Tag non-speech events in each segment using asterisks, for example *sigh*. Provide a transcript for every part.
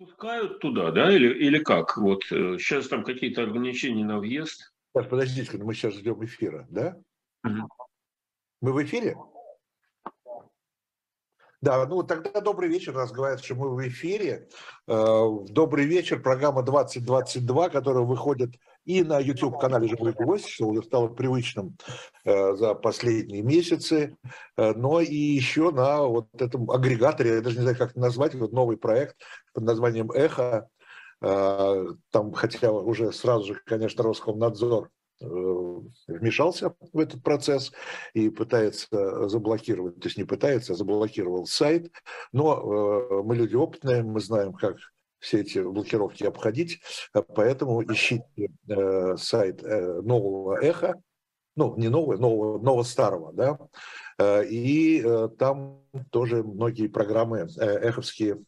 Пускают туда, да, или, или как? Вот сейчас там какие-то ограничения на въезд. Сейчас, подождите, мы сейчас ждем эфира, да? Угу. Мы в эфире? Да, ну тогда добрый вечер, раз говорят, что мы в эфире. Э, добрый вечер, программа 2022, которая выходит и на YouTube-канале «Живой гость», что уже стало привычным э, за последние месяцы, э, но и еще на вот этом агрегаторе, я даже не знаю, как назвать, вот новый проект под названием «Эхо», там, хотя уже сразу же, конечно, Роскомнадзор Э, вмешался в этот процесс и пытается заблокировать, то есть не пытается, а заблокировал сайт. Но э, мы люди опытные, мы знаем, как все эти блокировки обходить, поэтому ищите э, сайт нового эхо, ну, не нового, нового, нового старого, да, и там тоже многие программы эховские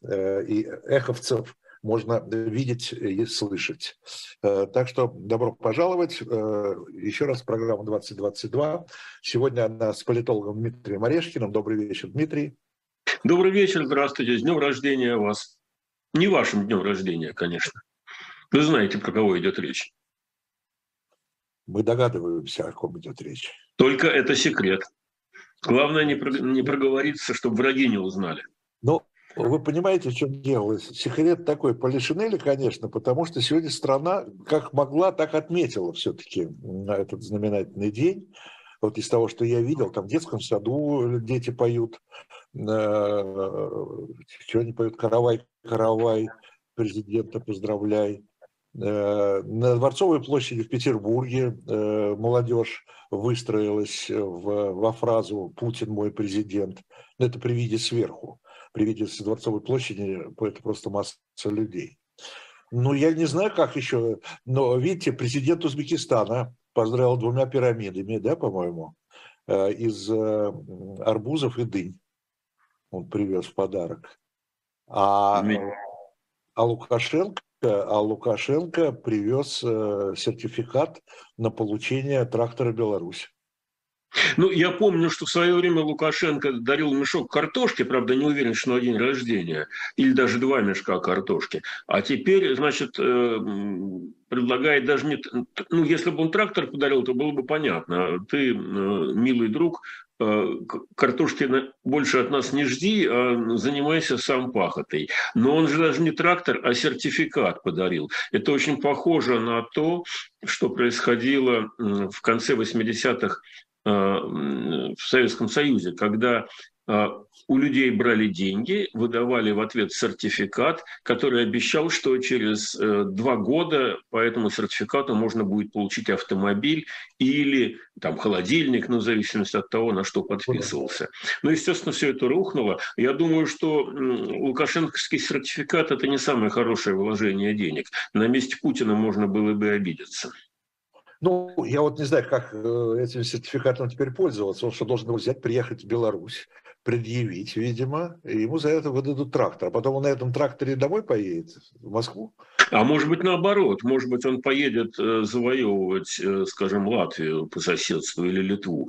и эховцев можно видеть и слышать. Э, так что добро пожаловать. Э, еще раз программа 2022. Сегодня она с политологом Дмитрием Орешкиным. Добрый вечер, Дмитрий. Добрый вечер, здравствуйте. С днем рождения вас. Не вашим днем рождения, конечно. Вы знаете, про кого идет речь. Мы догадываемся, о ком идет речь. Только это секрет. Главное не, не проговориться, чтобы враги не узнали. Ну, вы понимаете, что делалось? Секрет такой, полишинели, конечно, потому что сегодня страна как могла, так отметила все-таки этот знаменательный день. Вот из того, что я видел, там в детском саду дети поют, э, что они поют, каравай, каравай, президента поздравляй. Э, на Дворцовой площади в Петербурге э, молодежь выстроилась в, во фразу «Путин мой президент». Но это при виде сверху при виде Дворцовой площади, это просто масса людей. Ну, я не знаю, как еще, но, видите, президент Узбекистана поздравил двумя пирамидами, да, по-моему, э, из арбузов и дынь. Он привез в подарок. А, а Лукашенко а Лукашенко привез э, сертификат на получение трактора «Беларусь». Ну, я помню, что в свое время Лукашенко дарил мешок картошки, правда, не уверен, что на день рождения, или даже два мешка картошки. А теперь, значит, э, предлагает даже не... Ну, если бы он трактор подарил, то было бы понятно. Ты, э, милый друг, э, картошки больше от нас не жди, а занимайся сам пахотой. Но он же даже не трактор, а сертификат подарил. Это очень похоже на то, что происходило в конце 80-х Э, в Советском Союзе, когда у людей брали деньги, выдавали в ответ сертификат, который обещал, что через э, два года по этому сертификату можно будет получить автомобиль или там холодильник, ну, в зависимости от того, на что подписывался. Ну, естественно, все это рухнуло. Я думаю, что лукашенковский сертификат – это не самое хорошее вложение денег. На месте Путина можно было бы обидеться. Ну, я вот не знаю, как э, этим сертификатом теперь пользоваться. Он что, должен был взять, приехать в Беларусь, предъявить, видимо, и ему за это выдадут трактор. А потом он на этом тракторе домой поедет, в Москву. А может быть наоборот, может быть он поедет э, завоевывать, э, скажем, Латвию по соседству или Литву.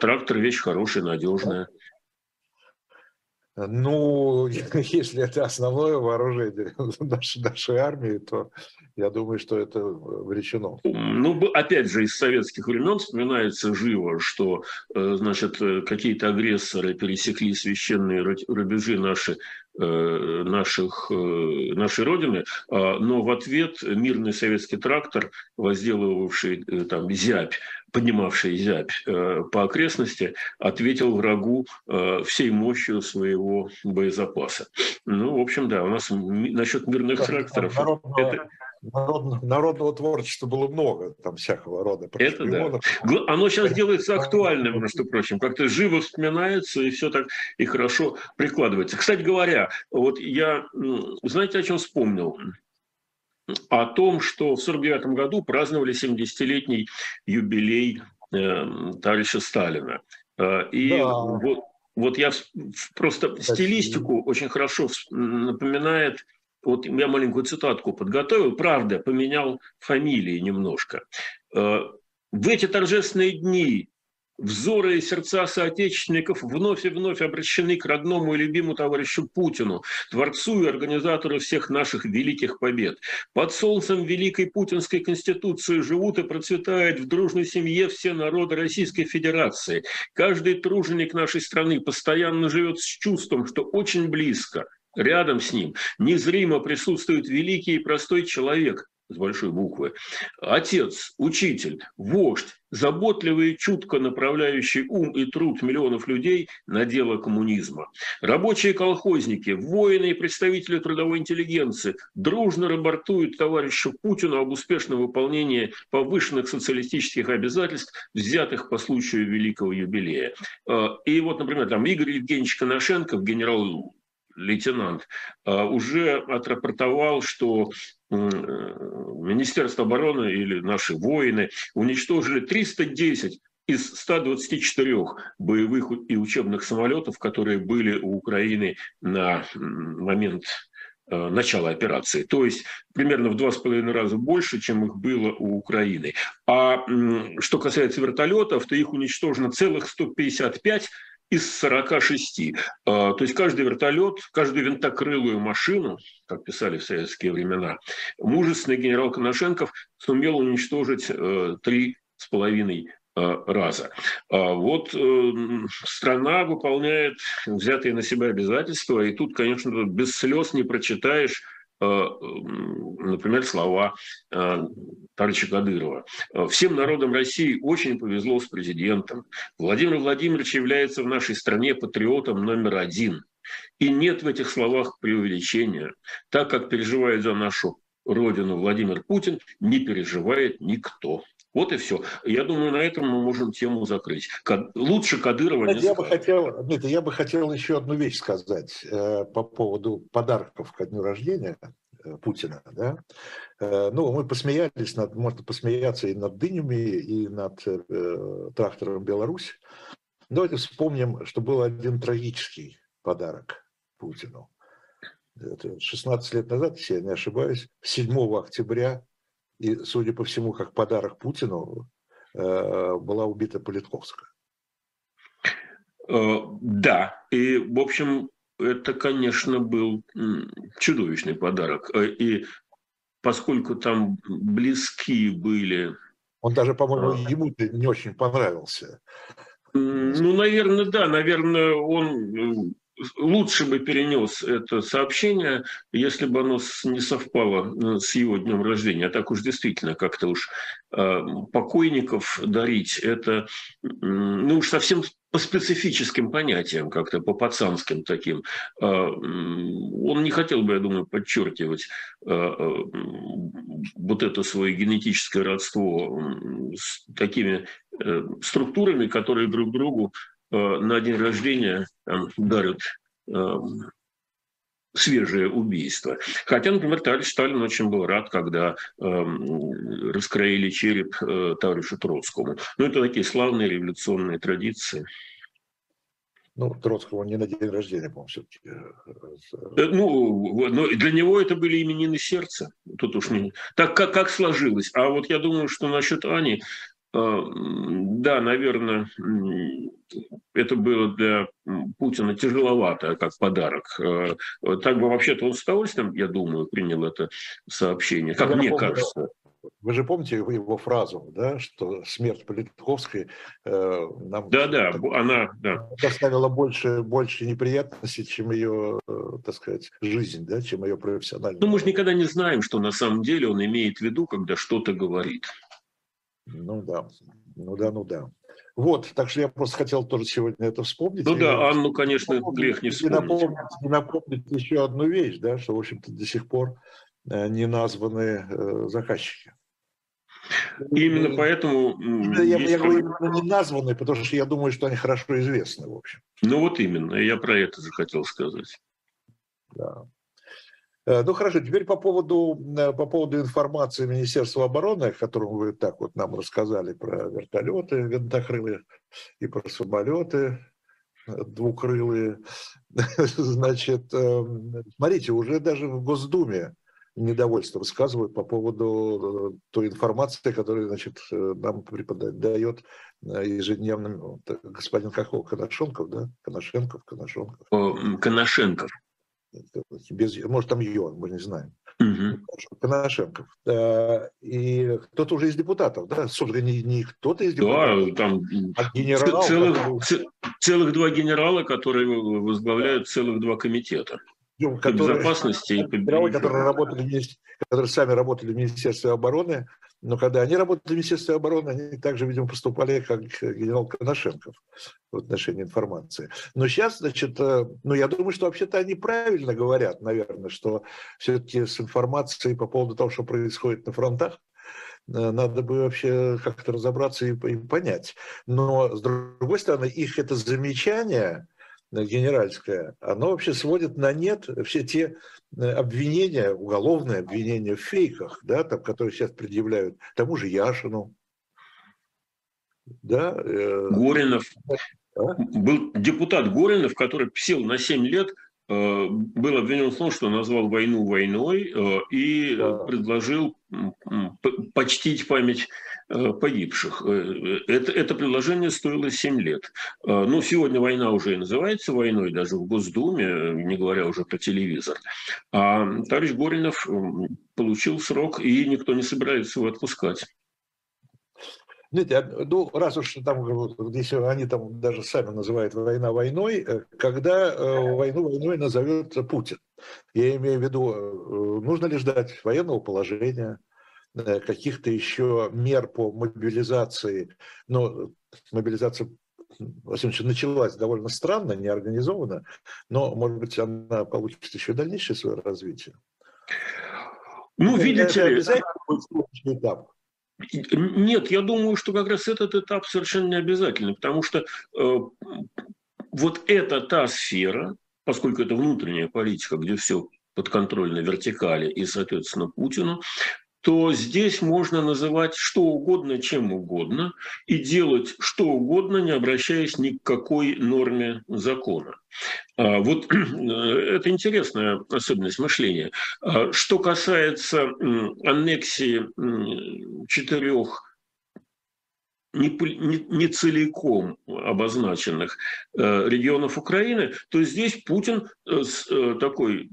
Трактор вещь хорошая, надежная. Ну, *laughs* если это основное вооружение *laughs* нашей, нашей армии, то я думаю, что это вречено. Ну, опять же, из советских времен вспоминается живо, что, э, значит, э, какие-то агрессоры пересекли священные рубежи наши наших, э, нашей Родины, а, но в ответ мирный советский трактор, возделывавший э, там зябь, поднимавший зябь по окрестности, ответил врагу всей мощью своего боезапаса. Ну, в общем, да, у нас насчет мирных тракторов... Это, Народного, народного творчества было много, там всякого рода. Это да. Оно сейчас делается актуальным, между прочим, как-то живо вспоминается и все так и хорошо прикладывается. Кстати говоря, вот я, знаете, о чем вспомнил? О том, что в 1949 году праздновали 70-летний юбилей э, товарища Сталина. Э, и да. вот, вот я просто стилистику очень хорошо напоминает вот я маленькую цитатку подготовил, правда, поменял фамилии немножко. Э, в эти торжественные дни Взоры и сердца соотечественников вновь и вновь обращены к родному и любимому товарищу Путину, творцу и организатору всех наших великих побед. Под солнцем Великой Путинской Конституции живут и процветают в дружной семье все народы Российской Федерации. Каждый труженик нашей страны постоянно живет с чувством, что очень близко, рядом с ним, незримо присутствует великий и простой человек, с большой буквы, отец, учитель, вождь, заботливый и чутко направляющий ум и труд миллионов людей на дело коммунизма. Рабочие колхозники, воины и представители трудовой интеллигенции дружно рапортуют товарищу Путину об успешном выполнении повышенных социалистических обязательств, взятых по случаю великого юбилея. А, и вот, например, там Игорь Евгеньевич Коношенков, генерал лейтенант, а, уже отрапортовал, что э, Министерство обороны или наши воины уничтожили 310 из 124 боевых и учебных самолетов, которые были у Украины на момент э, начала операции. То есть примерно в два с половиной раза больше, чем их было у Украины. А что касается вертолетов, то их уничтожено целых 155 из 46. А, то есть каждый вертолет, каждую винтокрылую машину, как писали в советские времена, мужественный генерал Коношенков сумел уничтожить э, три с половиной э, раза. А вот э, страна выполняет взятые на себя обязательства, и тут, конечно, без слез не прочитаешь например, слова э, товарища Кадырова. Э, Всем народам России очень повезло с президентом. Владимир Владимирович является в нашей стране патриотом номер один. И нет в этих словах преувеличения. Так как переживает за нашу родину Владимир Путин, не переживает никто. Вот и все. Я думаю, на этом мы можем тему закрыть. Лучше Кадырова Нет, не я бы хотел, нет, я бы хотел еще одну вещь сказать э, по поводу подарков ко дню рождения э, Путина. Да? Э, ну, мы посмеялись, над, можно посмеяться и над дынями, и над э, трактором «Беларусь». Давайте вспомним, что был один трагический подарок Путину. Это 16 лет назад, если я не ошибаюсь, 7 октября и, судя по всему, как подарок Путину, э, была убита Политковская. Э, да, и, в общем, это, конечно, был чудовищный подарок. Э, и поскольку там близкие были... Он даже, по-моему, ему не очень понравился. Ну, наверное, да. Наверное, он лучше бы перенес это сообщение, если бы оно не совпало э, с его днем рождения. А так уж действительно как-то уж э, покойников дарить, это ну уж совсем по специфическим понятиям, как-то по пацанским таким. Э, он не хотел бы, я думаю, подчеркивать вот это свое генетическое родство с такими структурами, которые друг другу Э, на день рождения там, дарят э, свежее убийство. Хотя, например, товарищ Сталин очень был рад, когда э, раскроили череп э, товарищу Троцкому. Ну, это такие славные революционные традиции. Ну, Троцкого не на день рождения, по-моему, все-таки. Э, ну, но для него это были именины сердца. Тут уж не... Так как, как сложилось. А вот я думаю, что насчет Ани, Э, да, наверное, это было для Путина тяжеловато, как подарок. Э, так бы вообще-то он с удовольствием, я думаю, принял это сообщение, как я мне помню, кажется. Вы же помните его фразу, да, что смерть Политковской э, нам да, да, она да. доставила больше, больше неприятностей, чем ее, э, так сказать, жизнь, да, чем ее профессиональная. Ну, мы же никогда не знаем, что на самом деле он имеет в виду, когда что-то говорит. Ну да, ну да, ну да. Вот, так что я просто хотел тоже сегодня это вспомнить. Ну да, Анну, конечно, напомнить, грех не вспомнить. И напомнить, и напомнить еще одну вещь, да, что, в общем-то, до сих пор э, не названы э, заказчики. Именно и, поэтому... Я, я говорю, именно не названы, потому что я думаю, что они хорошо известны, в общем. Ну вот именно, я про это же хотел сказать. Да. Э, ну хорошо, теперь по поводу, э, по поводу информации Министерства обороны, о котором вы так вот нам рассказали про вертолеты винтокрылые и про самолеты э, двукрылые. *laughs* Значит, смотрите, уже даже в Госдуме недовольство высказывают по поводу той информации, которую значит, нам преподает ежедневно господин Кахов, Коношенков, да? Коношенков, Коношенков. Коношенков. Без, может, там ее, мы не знаем. Угу. Коношенков. И кто-то уже из депутатов, да? Собственно, не, не кто-то из депутатов, да, там а генерал. Целых, который... целых два генерала, которые возглавляют целых два комитета. Которые, по безопасности и генералы, которые, работали, которые сами работали в Министерстве обороны, но когда они работали в Министерстве обороны, они также, видимо, поступали как генерал Коношенков в отношении информации. Но сейчас, значит, э, ну, я думаю, что вообще-то они правильно говорят, наверное, что все-таки с информацией по поводу того, что происходит на фронтах, э, надо бы вообще как-то разобраться и, понять. Но, с другой стороны, их это замечание, генеральское, оно вообще сводит на нет все те э, обвинения, уголовные обвинения в фейках, да, там, которые сейчас предъявляют тому же Яшину. Да, э, Горинов. А? Был депутат Горинов, который сел на 7 лет Э, был обвинен в том, что назвал войну войной э, и да. предложил почтить память э, погибших. Это, это предложение стоило 7 лет. Ну, сегодня война уже и называется войной, даже в Госдуме, не говоря уже про телевизор. А товарищ Горинов получил срок, и никто не собирается его отпускать. Знаете, ну, раз уж там, здесь они там даже сами называют война войной, э, когда э, войну войной назовет Путин. Я имею в виду, э, нужно ли ждать военного положения, каких-то еще мер по мобилизации, но мобилизация случае, началась довольно странно, неорганизованно, но, может быть, она получит еще дальнейшее свое развитие. Ну, видите ли... Обязательно будет следующий этап. Нет, я думаю, что как раз этот этап совершенно не обязательный, потому что э, вот это та сфера, поскольку это внутренняя политика, где все подконтрольно вертикали и, соответственно, Путину, то здесь можно называть что угодно, чем угодно, и делать что угодно, не обращаясь ни к какой норме закона. А, вот *clears throat* это интересная особенность мышления. А, что касается аннексии четырех не, не, не целиком обозначенных э, регионов Украины, то здесь Путин э, с э, такой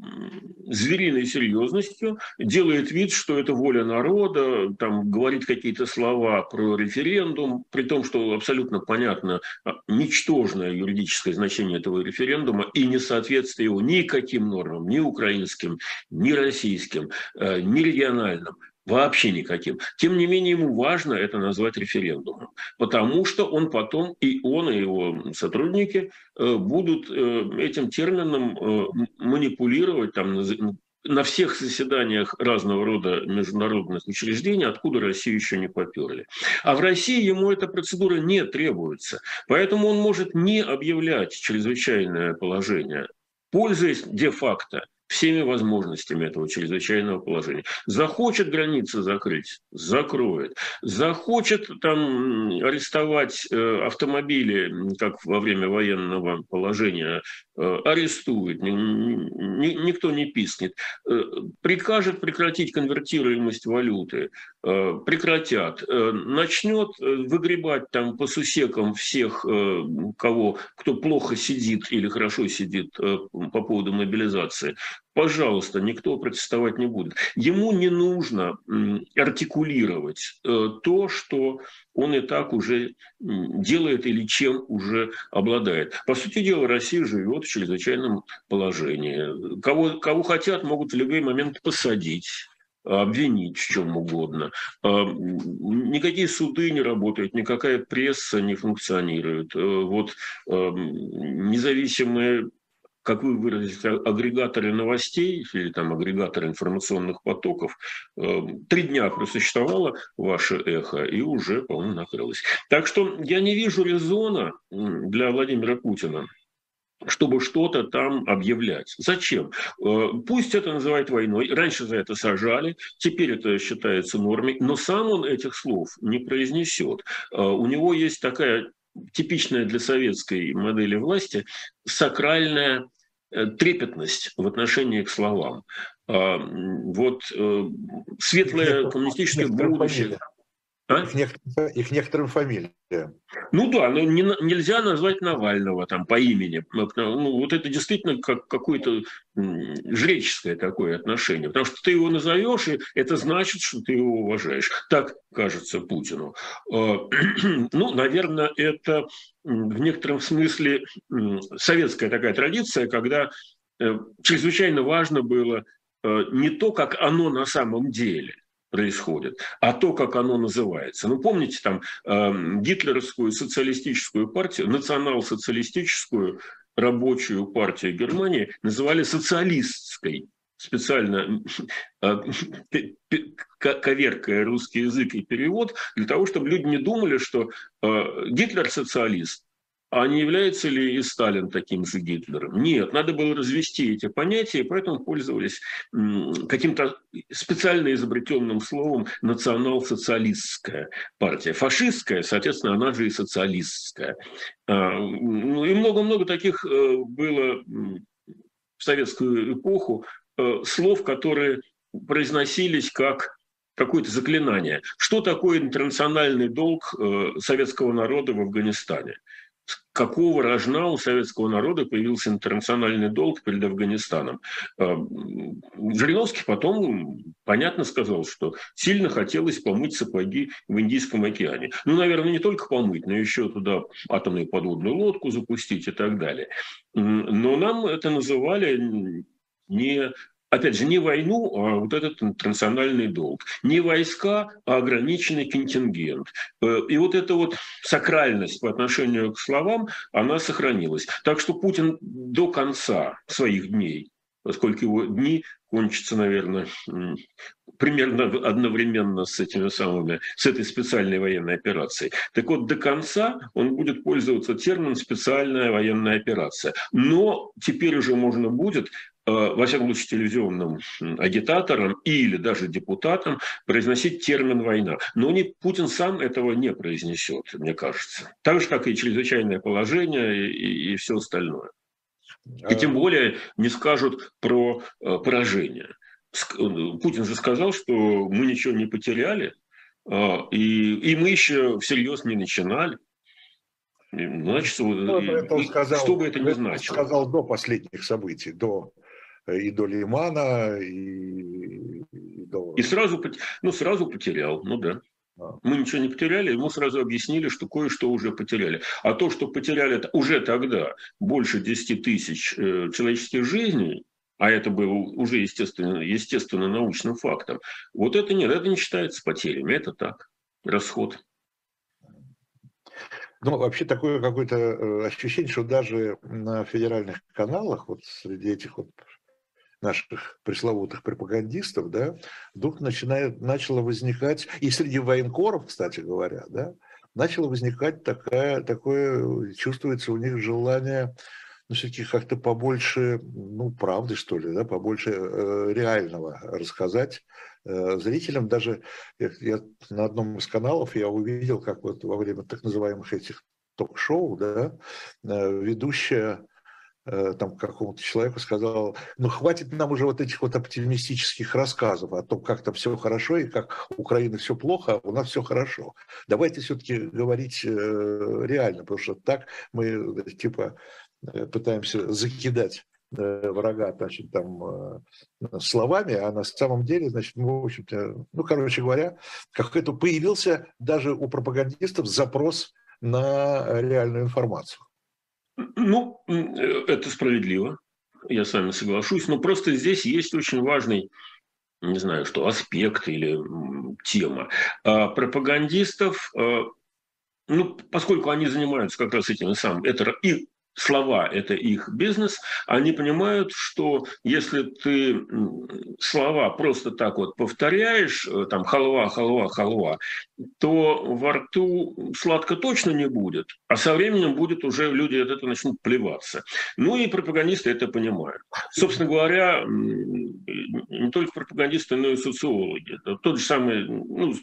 звериной серьезностью делает вид, что это воля народа, там говорит какие-то слова про референдум, при том, что абсолютно понятно а, ничтожное юридическое значение этого референдума и несоответствие его никаким нормам, ни украинским, ни российским, ни региональным. Вообще никаким. Тем не менее, ему важно это назвать референдумом, потому что он потом, и он, и его сотрудники э, будут э, этим термином э, манипулировать там, на всех заседаниях разного рода международных учреждений, откуда Россию еще не поперли. А в России ему эта процедура не требуется. Поэтому он может не объявлять чрезвычайное положение, пользуясь де-факто всеми возможностями этого чрезвычайного положения. Захочет границы закрыть, закроет. Захочет там арестовать э, автомобили, как во время военного положения, э, арестует, ни, ни, никто не писнет. Э, прикажет прекратить конвертируемость валюты, прекратят. Начнет выгребать там по сусекам всех, кого, кто плохо сидит или хорошо сидит по поводу мобилизации пожалуйста, никто протестовать не будет. Ему не нужно артикулировать э, то, что он и так уже делает или чем уже обладает. По сути дела, Россия живет в чрезвычайном положении. Кого, кого хотят, могут в любой момент посадить обвинить в чем угодно. А, никакие суды не работают, никакая пресса не функционирует. Э, вот э, независимые как вы выразились, агрегаторы новостей или там агрегаторы информационных потоков, э, три дня просуществовало ваше эхо и уже, по-моему, накрылось. Так что я не вижу резона для Владимира Путина чтобы что-то там объявлять. Зачем? Э, пусть это называют войной. Раньше за это сажали, теперь это считается нормой, но сам он этих слов не произнесет. Э, у него есть такая типичная для советской модели власти сакральная трепетность в отношении к словам. А, вот светлое коммунистическое будущее... А? Их, некоторым, их некоторым фамилиям. Ну да, но не, нельзя назвать Навального там по имени. Ну, вот это действительно как какое-то жреческое такое отношение. Потому что ты его назовешь, и это значит, что ты его уважаешь. Так кажется Путину. А, *clears throat* ну, наверное, это в некотором смысле советская такая традиция, когда э, чрезвычайно важно было э, не то, как оно на самом деле, происходит, а то, как оно называется. Ну, помните там э, гитлеровскую социалистическую партию, национал-социалистическую рабочую партию Германии называли социалистской специально э, коверкая русский язык и перевод, для того, чтобы люди не думали, что э, Гитлер социалист, а не является ли и Сталин таким же Гитлером? Нет, надо было развести эти понятия, и поэтому пользовались каким-то специально изобретенным словом национал-социалистская партия. Фашистская, соответственно, она же и социалистская. А, ну, и много-много таких э, было в советскую эпоху э, слов, которые произносились как какое-то заклинание. Что такое интернациональный долг э, советского народа в Афганистане? Какого рожна у советского народа появился интернациональный долг перед Афганистаном. А, Жириновский потом понятно сказал, что сильно хотелось помыть сапоги в Индийском океане. Ну, наверное, не только помыть, но еще туда атомную подводную лодку запустить и так далее. Но нам это называли не опять же, не войну, а вот этот интернациональный долг. Не войска, а ограниченный контингент. Э, и вот эта вот сакральность по отношению к словам, она сохранилась. Так что Путин до конца своих дней, поскольку его дни кончатся, наверное, примерно одновременно с этими самыми, с этой специальной военной операцией. Так вот, до конца он будет пользоваться термином «специальная военная операция». Но теперь уже можно будет во всяком случае, телевизионным агитаторам или даже депутатам произносить термин «война». Но не, Путин сам этого не произнесет, мне кажется. Так же, как и чрезвычайное положение и, и все остальное. И тем более не скажут про э, поражение. Э, Путин же сказал, что мы ничего не потеряли, и, и мы еще всерьез не начинали. Значит, ну, сказал, что бы это ни значило. сказал до последних событий, до и до Лимана, и, и до... И сразу, ну, сразу потерял, ну да. Мы ничего не потеряли, ему сразу объяснили, что кое-что уже потеряли. А то, что потеряли уже тогда больше 10 тысяч э, человеческих жизней, а это было уже естественно, естественно научным фактом, вот это нет, это не считается потерями, это так, расход. Ну, вообще такое какое-то э, ощущение, что даже на федеральных каналах, вот среди этих вот наших пресловутых пропагандистов, да, вдруг начинает, начало возникать, и среди военкоров, кстати говоря, да, начало возникать такая, такое, чувствуется у них желание, ну, все-таки как-то побольше, ну, правды, что ли, да, побольше э, реального рассказать э, зрителям. Даже я, я на одном из каналов я увидел, как вот во время так называемых этих ток-шоу, да, э, ведущая там какому-то человеку сказал, ну хватит нам уже вот этих вот оптимистических рассказов о том, как там все хорошо и как Украина все плохо, а у нас все хорошо. Давайте все-таки говорить э, реально, потому что так мы типа э, пытаемся закидать врага, значит, там словами, а на самом деле, значит, мы, в общем-то, ну, короче говоря, как это появился даже у пропагандистов запрос на реальную информацию. Ну, э, это справедливо, я с вами соглашусь, но просто здесь есть очень важный, не знаю, что аспект или тема. А пропагандистов, э, ну, поскольку они занимаются как раз этим самым, это и слова – это их бизнес, они понимают, что если ты слова просто так вот повторяешь, э, там халва, халва, халва, то во рту сладко точно не будет, а со временем будет уже люди от этого начнут плеваться. Ну и пропагандисты это понимают. Собственно говоря, не только пропагандисты, но и социологи. Тот же самый, ну,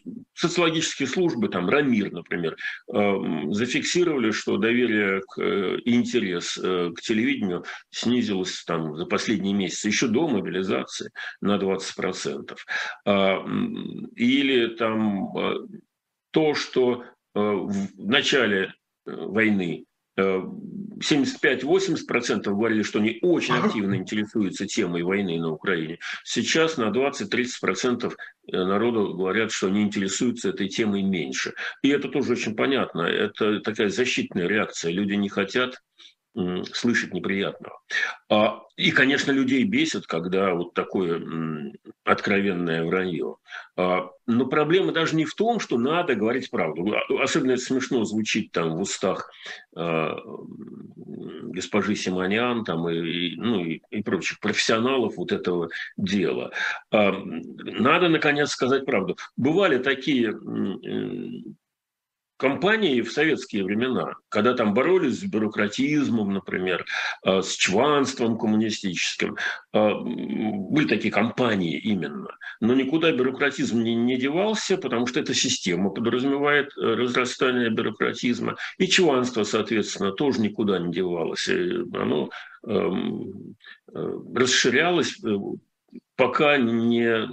социологические службы, там Рамир, например, зафиксировали, что доверие к, и интерес к телевидению снизилось там за последние месяцы, еще до мобилизации, на 20%. А, или там то, что в начале войны 75-80% говорили, что они очень активно интересуются темой войны на Украине. Сейчас на 20-30% народу говорят, что они интересуются этой темой меньше. И это тоже очень понятно. Это такая защитная реакция. Люди не хотят слышать неприятного. А, и, конечно, людей бесит, когда вот такое откровенное вранье. А, но проблема даже не в том, что надо говорить правду. А, особенно это смешно звучит там в устах госпожи Симонян там, и, ну, и, и прочих профессионалов вот этого дела. Надо, наконец, сказать правду. Бывали такие компании в советские времена, когда там боролись с бюрократизмом, например, э, с чванством коммунистическим, э, были такие компании именно, но никуда бюрократизм не, не девался, потому что эта система подразумевает э, разрастание бюрократизма, и чванство, соответственно, тоже никуда не девалось. Оно эм, расширялось, пока не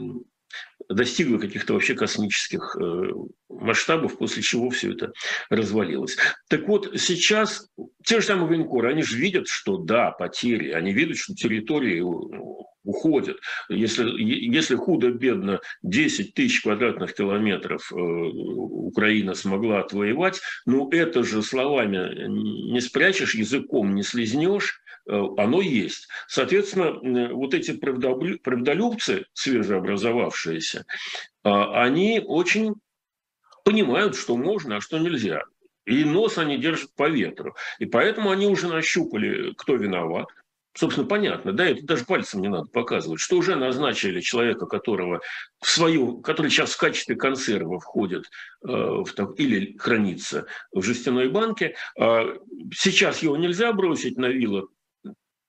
достигла каких-то вообще космических э, масштабов, после чего все это развалилось. Так вот, сейчас те же самые военкоры, они же видят, что да, потери, они видят, что территории уходят. Если, если худо-бедно 10 тысяч квадратных километров э, Украина смогла отвоевать, ну это же словами не спрячешь, языком не слезнешь, Э, оно есть. Соответственно, вот эти правдолюбцы, свежеобразовавшиеся, а, они очень понимают, что можно, а что нельзя. И нос они держат по ветру. И поэтому они уже нащупали, кто виноват. Собственно, понятно, да, это даже пальцем не надо показывать, что уже назначили человека, которого в свою, который сейчас в качестве консерва входит э, в, или хранится в жестяной банке. Э, сейчас его нельзя бросить на вилок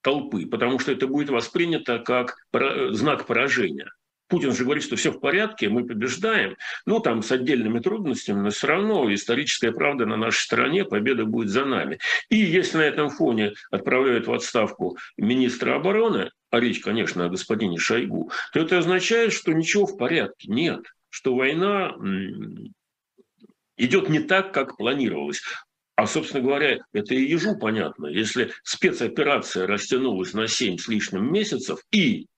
толпы, потому что это будет воспринято как знак поражения. Путин же говорит, что все в порядке, мы побеждаем. Ну, там с отдельными трудностями, но все равно историческая правда на нашей стороне, победа будет за нами. И если на этом фоне отправляют в отставку министра обороны, а речь, конечно, о господине Шойгу, то это означает, что ничего в порядке нет, что война идет не так, как планировалось. А, собственно говоря, это и ежу понятно. Если спецоперация растянулась на 7 с лишним месяцев, и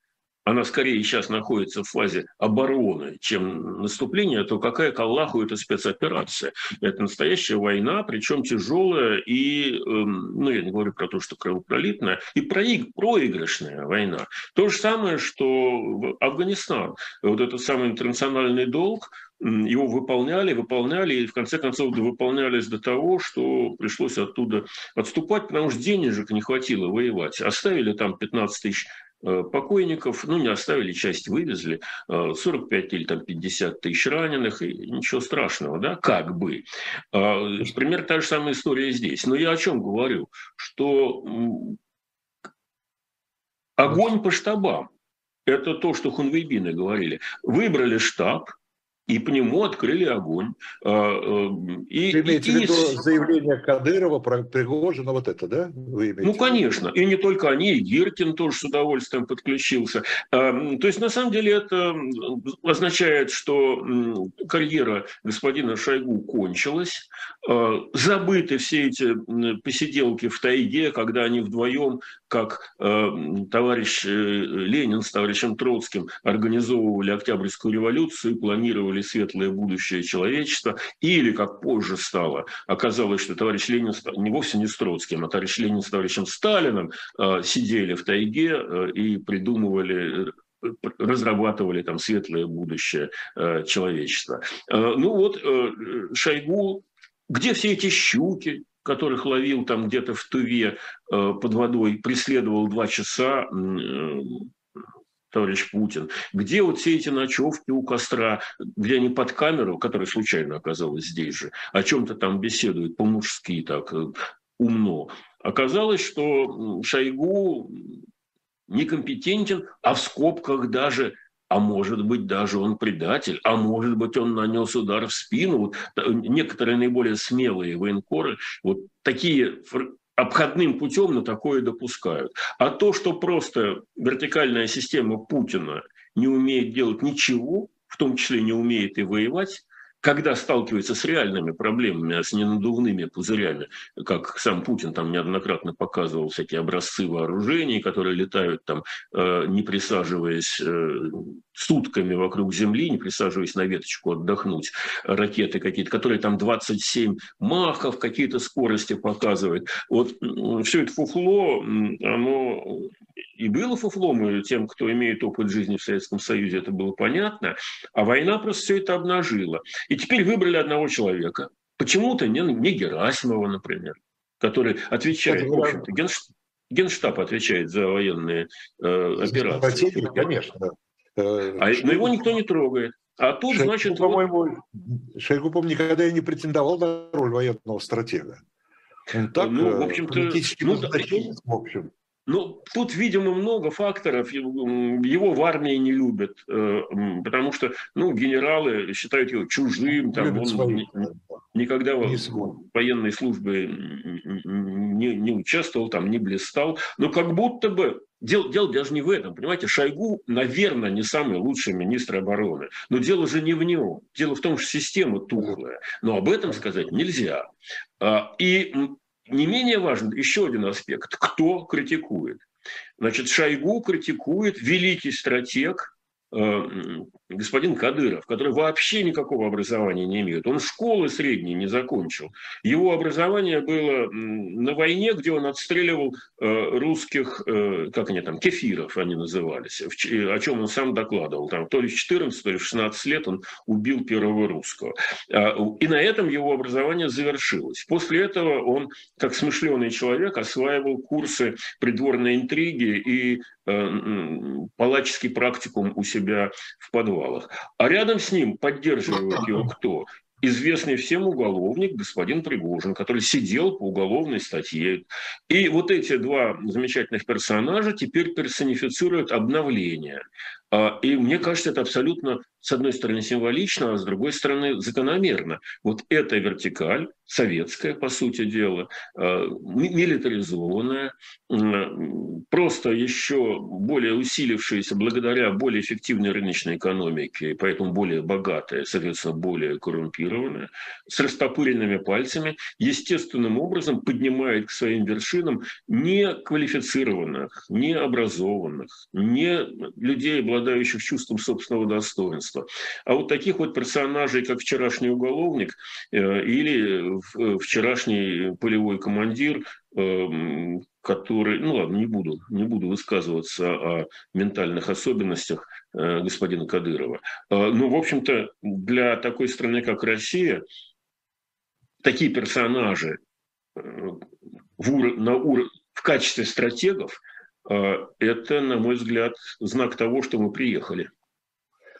она скорее сейчас находится в фазе обороны, чем наступления, то какая к Аллаху эта спецоперация? Это настоящая война, причем тяжелая и, эм, ну, я не говорю про то, что кровопролитная, и проигрышная война. То же самое, что Афганистан. Вот этот самый интернациональный долг, его выполняли, выполняли, и в конце концов выполнялись до того, что пришлось оттуда отступать, потому что денежек не хватило воевать. Оставили там 15 тысяч покойников, ну, не оставили, часть вывезли, 45 э, или там 50 тысяч раненых, и ничего страшного, да, как бы. А, пример та же самая история здесь. Но я о чем говорю? Что огонь по штабам, это то, что хунвейбины говорили. Выбрали штаб, и по нему открыли огонь. А, эм, и, Ты имеете и, в виду и... заявление Кадырова про Пригожина, вот это, да? Вы ну, конечно. И не только они, и Гиркин тоже с удовольствием подключился. А, то есть, на самом деле, это означает, что карьера господина Шойгу кончилась. А, забыты все эти посиделки в тайге, когда они вдвоем, как товарищ э, Ленин с товарищем Троцким организовывали Октябрьскую революцию планировали светлое будущее человечества, или, как позже стало, оказалось, что товарищ Ленин не вовсе не с Троцким, а товарищ Ленин с товарищем Сталиным э, сидели в тайге э, и придумывали э, разрабатывали там светлое будущее э, человечества. Э, ну вот э, Шойгу, где все эти щуки, которых ловил там где-то в Туве э, под водой, преследовал два часа, э, товарищ Путин, где вот все эти ночевки у костра, где они под камеру, которая случайно оказалась здесь же, о чем-то там беседуют по-мужски так э, умно. Оказалось, что Шойгу некомпетентен, а в скобках даже а может быть даже он предатель, а может быть он нанес удар в спину. Вот некоторые наиболее смелые военкоры вот такие обходным путем на такое допускают. А то, что просто вертикальная система Путина не умеет делать ничего, в том числе не умеет и воевать, когда сталкивается с реальными проблемами, а с ненадувными пузырями, как сам Путин там неоднократно показывал всякие образцы вооружений, которые летают там, э, не присаживаясь э, сутками вокруг Земли, не присаживаясь на веточку отдохнуть, ракеты какие-то, которые там 27 махов, какие-то скорости показывают. Вот все это фуфло, оно и было фуфлом, и тем, кто имеет опыт жизни в Советском Союзе, это было понятно, а война просто все это обнажила. И теперь выбрали одного человека. Почему-то не, не Герасимова, например, который отвечает, в общем-то, генштаб, генштаб отвечает за военные э, операции. Конечно. А, но его никто не трогает. А тут, Шойгу, значит... По-моему, Шойгу, по никогда и не претендовал на роль военного стратега. Он так, ну, в э, общем-то, ну, в общем. Ну, тут, видимо, много факторов. Его в армии не любят, э, потому что, ну, генералы считают его чужим, там, он свои, никогда не в военной службе не, не участвовал, там, не блистал. Но как будто бы Дело, дело даже не в этом, понимаете, Шойгу, наверное, не самый лучший министр обороны, но дело же не в нем, дело в том, что система тухлая, но об этом сказать нельзя. А, и не менее важен еще один аспект. Кто критикует? Значит, Шойгу критикует великий стратег, Э, господин Кадыров, который вообще никакого образования не имеет. Он школы средней не закончил. Его образование было на войне, где он отстреливал э, русских, э, как они там, кефиров они назывались, о чем он сам докладывал. Там, то ли в 14, то ли в 16 лет он убил первого русского. А, и на этом его образование завершилось. После этого он, как смышленый человек, осваивал курсы придворной интриги и палаческий практикум у себя в подвалах. А рядом с ним поддерживает его кто? известный всем уголовник господин Пригожин, который сидел по уголовной статье. И вот эти два замечательных персонажа теперь персонифицируют обновление. А, и мне кажется, это абсолютно, с одной стороны, символично, а с другой стороны, закономерно. Вот эта вертикаль, советская, по сути дела, а, милитаризованная, просто еще более усилившаяся благодаря более эффективной рыночной экономике, поэтому более богатая, соответственно, более коррумпированная, с растопыренными пальцами, естественным образом поднимает к своим вершинам не квалифицированных, не образованных, не людей, обладающих чувством собственного достоинства. А вот таких вот персонажей, как вчерашний уголовник э, или э, вчерашний полевой командир, эм, который, ну ладно, не буду, не буду высказываться о ментальных особенностях э, господина Кадырова. Но, в общем-то, для такой страны, как Россия, такие персонажи в, на ур... в качестве стратегов это, на мой взгляд, знак того, что мы приехали.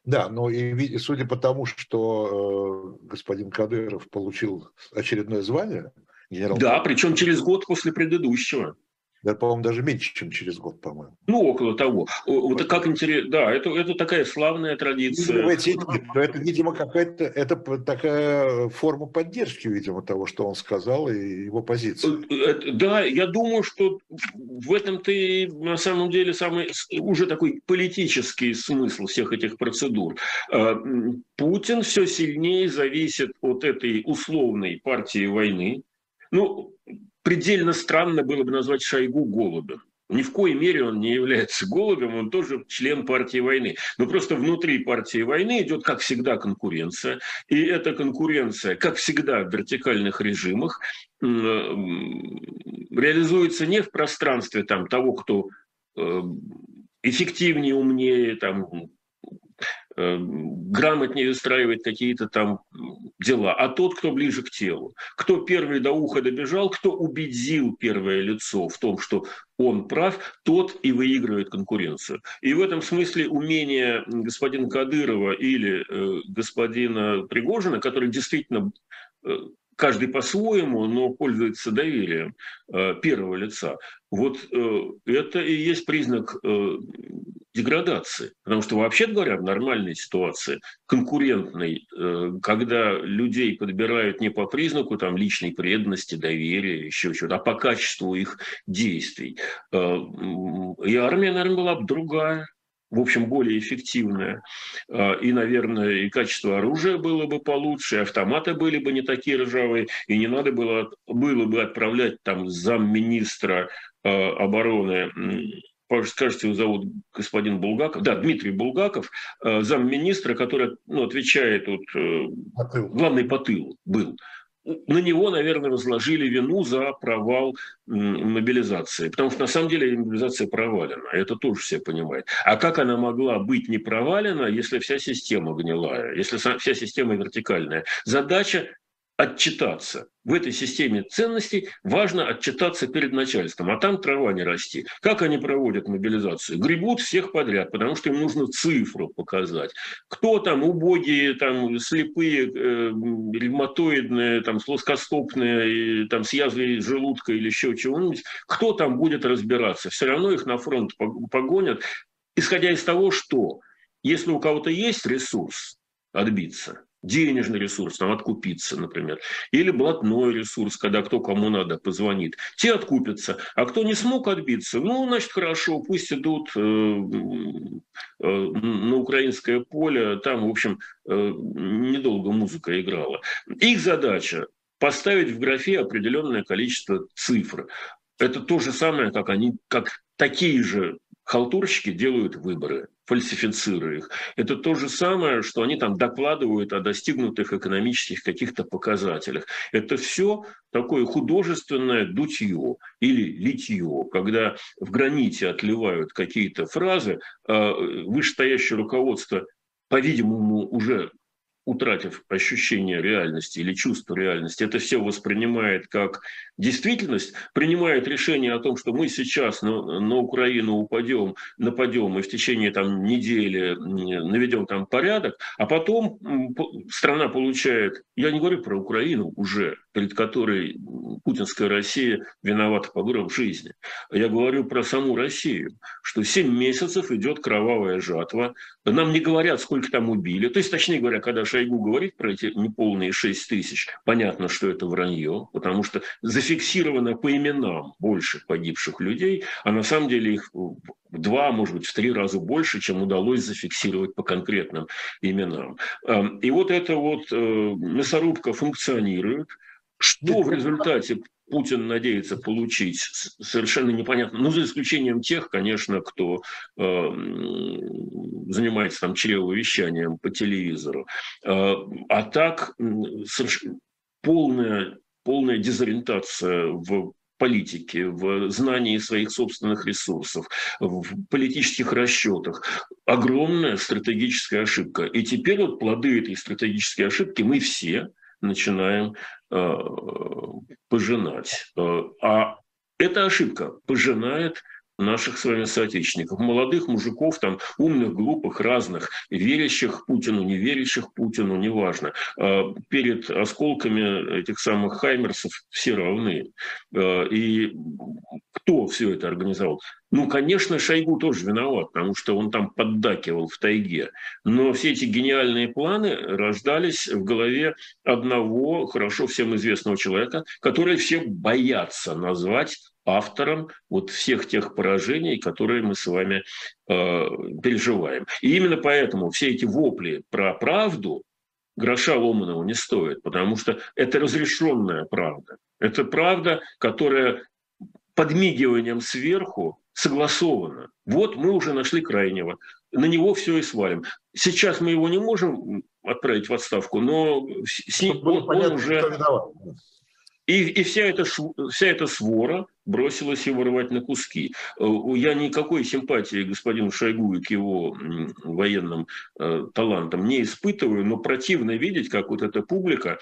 Да, но и судя по тому, что э, господин Кадыров получил очередное звание, генерал... Да, причем через год после предыдущего. Да, по-моему, даже меньше, чем через год, по-моему. Ну, около того. Вот как интересно. Да, это, это такая славная традиция. Но это, видимо, какая-то это такая форма поддержки, видимо, того, что он сказал, и его позиции. Э, да, я думаю, что в этом-то и на самом деле самый уже такой политический смысл всех этих процедур. Э, Путин все сильнее зависит от этой условной партии войны. Ну, предельно странно было бы назвать Шойгу голубем. Ни в коей мере он не является голубем, он тоже член партии войны. Но просто внутри партии войны идет, как всегда, конкуренция. И эта конкуренция, как всегда в вертикальных режимах, реализуется не в пространстве там, того, кто э, эффективнее, умнее, там, Э, грамотнее устраивать какие-то там дела, а тот, кто ближе к телу. Кто первый до уха добежал, кто убедил первое лицо в том, что он прав, тот и выигрывает конкуренцию. И в этом смысле умение господина Кадырова или э, господина Пригожина, который действительно э, каждый по-своему, но пользуется доверием э, первого лица. Вот э, это и есть признак э, деградации. Потому что, вообще говоря, в нормальной ситуации, конкурентной, когда людей подбирают не по признаку там, личной преданности, доверия, еще чего-то, а по качеству их действий. И армия, наверное, была бы другая в общем, более эффективная. И, наверное, и качество оружия было бы получше, и автоматы были бы не такие ржавые, и не надо было, было бы отправлять там замминистра обороны скажете, его зовут господин Булгаков, да, Дмитрий Булгаков, э, замминистра, который ну, отвечает, вот, э, главный по тылу был. На него, наверное, возложили вину за провал мобилизации. Потому что на самом деле мобилизация провалена. Это тоже все понимают. А как она могла быть не провалена, если вся система гнилая, если вся система вертикальная? Задача отчитаться. В этой системе ценностей важно отчитаться перед начальством, а там трава не расти. Как они проводят мобилизацию? Гребут всех подряд, потому что им нужно цифру показать. Кто там убогие, там слепые, э, ревматоидные, там плоскостопные, там с язвой желудка или еще чего-нибудь, кто там будет разбираться? Все равно их на фронт погонят, исходя из того, что если у кого-то есть ресурс отбиться – денежный ресурс, там откупиться, например, или блатной ресурс, когда кто кому надо позвонит, те откупятся, а кто не смог отбиться, ну, значит, хорошо, пусть идут э, э, на украинское поле, там, в общем, э, недолго музыка играла. Их задача поставить в графе определенное количество цифр. Это то же самое, как они, как такие же халтурщики делают выборы, фальсифицируя их. Это то же самое, что они там докладывают о достигнутых экономических каких-то показателях. Это все такое художественное дутье или литье, когда в граните отливают какие-то фразы, а вышестоящее руководство по-видимому, уже утратив ощущение реальности или чувство реальности, это все воспринимает как действительность, принимает решение о том, что мы сейчас на, на Украину упадем, нападем и в течение там, недели наведем там порядок, а потом страна получает, я не говорю про Украину уже, перед которой путинская Россия виновата по гроб жизни, я говорю про саму Россию, что 7 месяцев идет кровавая жатва, нам не говорят, сколько там убили, то есть, точнее говоря, когда Шойгу говорит про эти неполные 6 тысяч, понятно, что это вранье, потому что зафиксировано по именам больше погибших людей, а на самом деле их в два, может быть, в три раза больше, чем удалось зафиксировать по конкретным именам. Эм, и вот эта вот э, мясорубка функционирует. Что в результате Путин надеется получить, совершенно непонятно. Ну, за исключением тех, конечно, кто э, занимается там чревовещанием по телевизору. Э, а так полная, полная дезориентация в политике, в знании своих собственных ресурсов, в политических расчетах. Огромная стратегическая ошибка. И теперь вот плоды этой стратегической ошибки мы все начинаем э, пожинать. Э, а эта ошибка пожинает наших с вами соотечественников, молодых мужиков, там, умных, глупых, разных, верящих Путину, не верящих Путину, неважно. А, перед осколками этих самых хаймерсов все равны. А, и кто все это организовал? Ну, конечно, Шойгу тоже виноват, потому что он там поддакивал в тайге. Но все эти гениальные планы рождались в голове одного хорошо всем известного человека, который все боятся назвать автором вот всех тех поражений, которые мы с вами э, переживаем. И именно поэтому все эти вопли про правду гроша ломаного не стоят, потому что это разрешенная правда. Это правда, которая подмигиванием сверху согласована. Вот мы уже нашли крайнего, на него все и свалим. Сейчас мы его не можем отправить в отставку, но с ним он, понятно, он уже... И, и вся, эта, вся эта свора бросилась его рвать на куски. Э, я никакой симпатии господину Шойгу и к его военным э, талантам не испытываю, но противно видеть, как вот эта публика,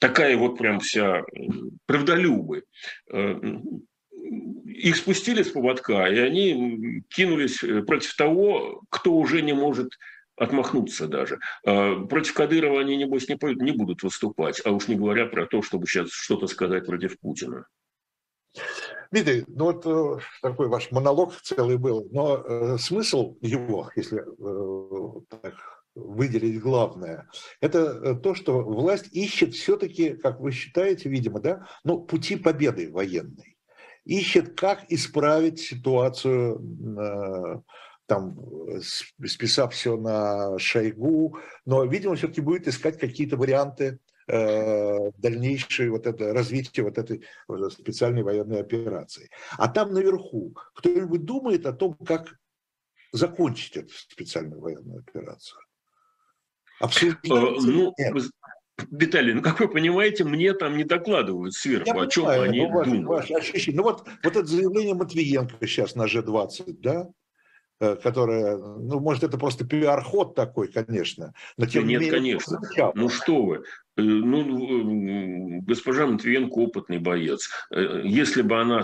такая вот прям вся правдолюбы, э, их спустили с поводка, и они кинулись э, против того, кто уже не может отмахнуться даже. А, против Кадырова они, небось, не, не будут выступать, а уж не говоря про то, чтобы сейчас что-то сказать против Путина. Дмитрий, ну вот э, такой ваш монолог целый был, но э, смысл его, если э, так выделить главное, это то, что власть ищет все-таки, как вы считаете, видимо, да, ну, пути победы военной. Ищет, как исправить ситуацию, там, списав все на Шойгу, но, видимо, все-таки будет искать какие-то варианты Э, дальнейшее вот это развитие вот этой специальной военной операции. А там наверху кто-нибудь думает о том, как закончить эту специальную военную операцию? Обсуждается? Э, ну, Виталий, ну как вы понимаете, мне там не докладывают сверху, Я о чем понимаю, они ну, думают. Ваше ощущение. Ну вот, вот это заявление Матвиенко сейчас на G20, да? Э, которая, ну, может, это просто пиар-ход такой, конечно. Но тем да нет, менее, конечно. Ну что вы, э, ну, госпожа Матвиенко опытный боец. Э, если бы она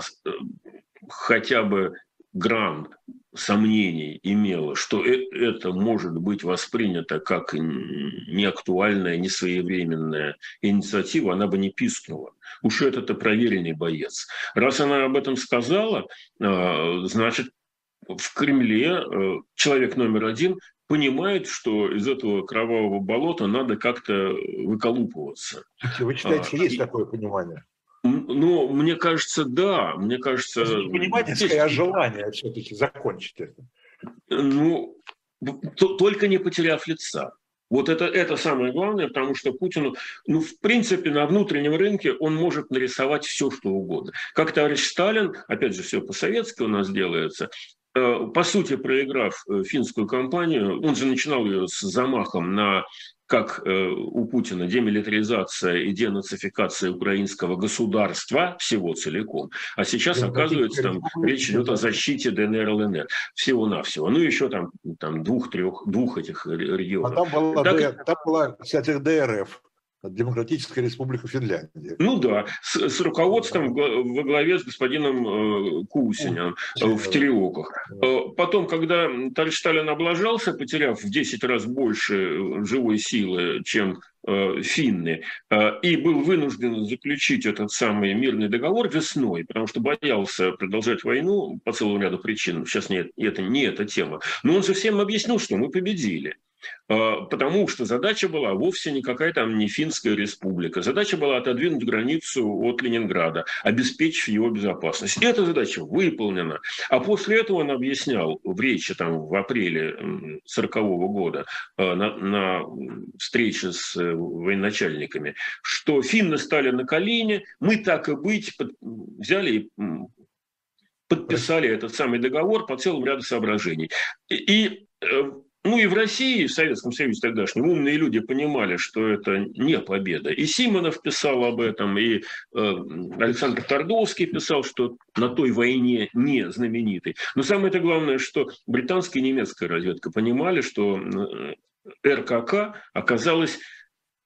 хотя бы гран сомнений имела, что это может быть воспринято как неактуальная, несвоевременная инициатива, она бы не пискнула. Уж этот-то проверенный боец. Раз она об этом сказала, значит, в Кремле э, человек номер один понимает, что из этого кровавого болота надо как-то выколупываться. Вы считаете, а, есть и, такое понимание? Ну, мне кажется, да. Мне кажется... Не понимание, есть... а желание все-таки закончить это. Ну, только не потеряв лица. Вот это, это самое главное, потому что Путину, ну, в принципе, на внутреннем рынке он может нарисовать все, что угодно. Как товарищ Сталин, опять же, все по-советски у нас делается, по сути, проиграв э, финскую кампанию, он же начинал ее с замахом на как э, у Путина демилитаризация и денацификация украинского государства всего целиком, а сейчас, оказывается, там речь идет о защите ДНР, ЛНР, всего-навсего. Ну, еще там, там двух-трех, двух этих регионов. А там была, так, там была кстати, ДРФ. Демократическая Республика Финляндия. Ну да, с, с руководством во главе с господином э, Кусиным э, в Тереоках. Э, потом, когда Сталин облажался, потеряв в 10 раз больше живой силы, чем финны, и был вынужден заключить этот самый мирный договор весной, потому что боялся продолжать войну по целому ряду причин. Сейчас нет, это не эта тема. Но он же всем объяснил, что мы победили. А, потому что задача была вовсе не какая-то там не финская республика. Задача была отодвинуть границу от Ленинграда, обеспечив его безопасность. И эта задача выполнена. А после этого он объяснял в речи там, в апреле 1940 года а, на, на встрече с э, военачальниками, что финны стали на колени, мы так и быть под, взяли и подписали этот самый договор по целому ряду соображений. И, и э, ну и в России, в Советском Союзе тогдашнем умные люди понимали, что это не победа. И Симонов писал об этом, и э, Александр Твардовский писал, что на той войне не знаменитый. Но самое-то главное, что британская и немецкая разведка понимали, что э, РКК оказалась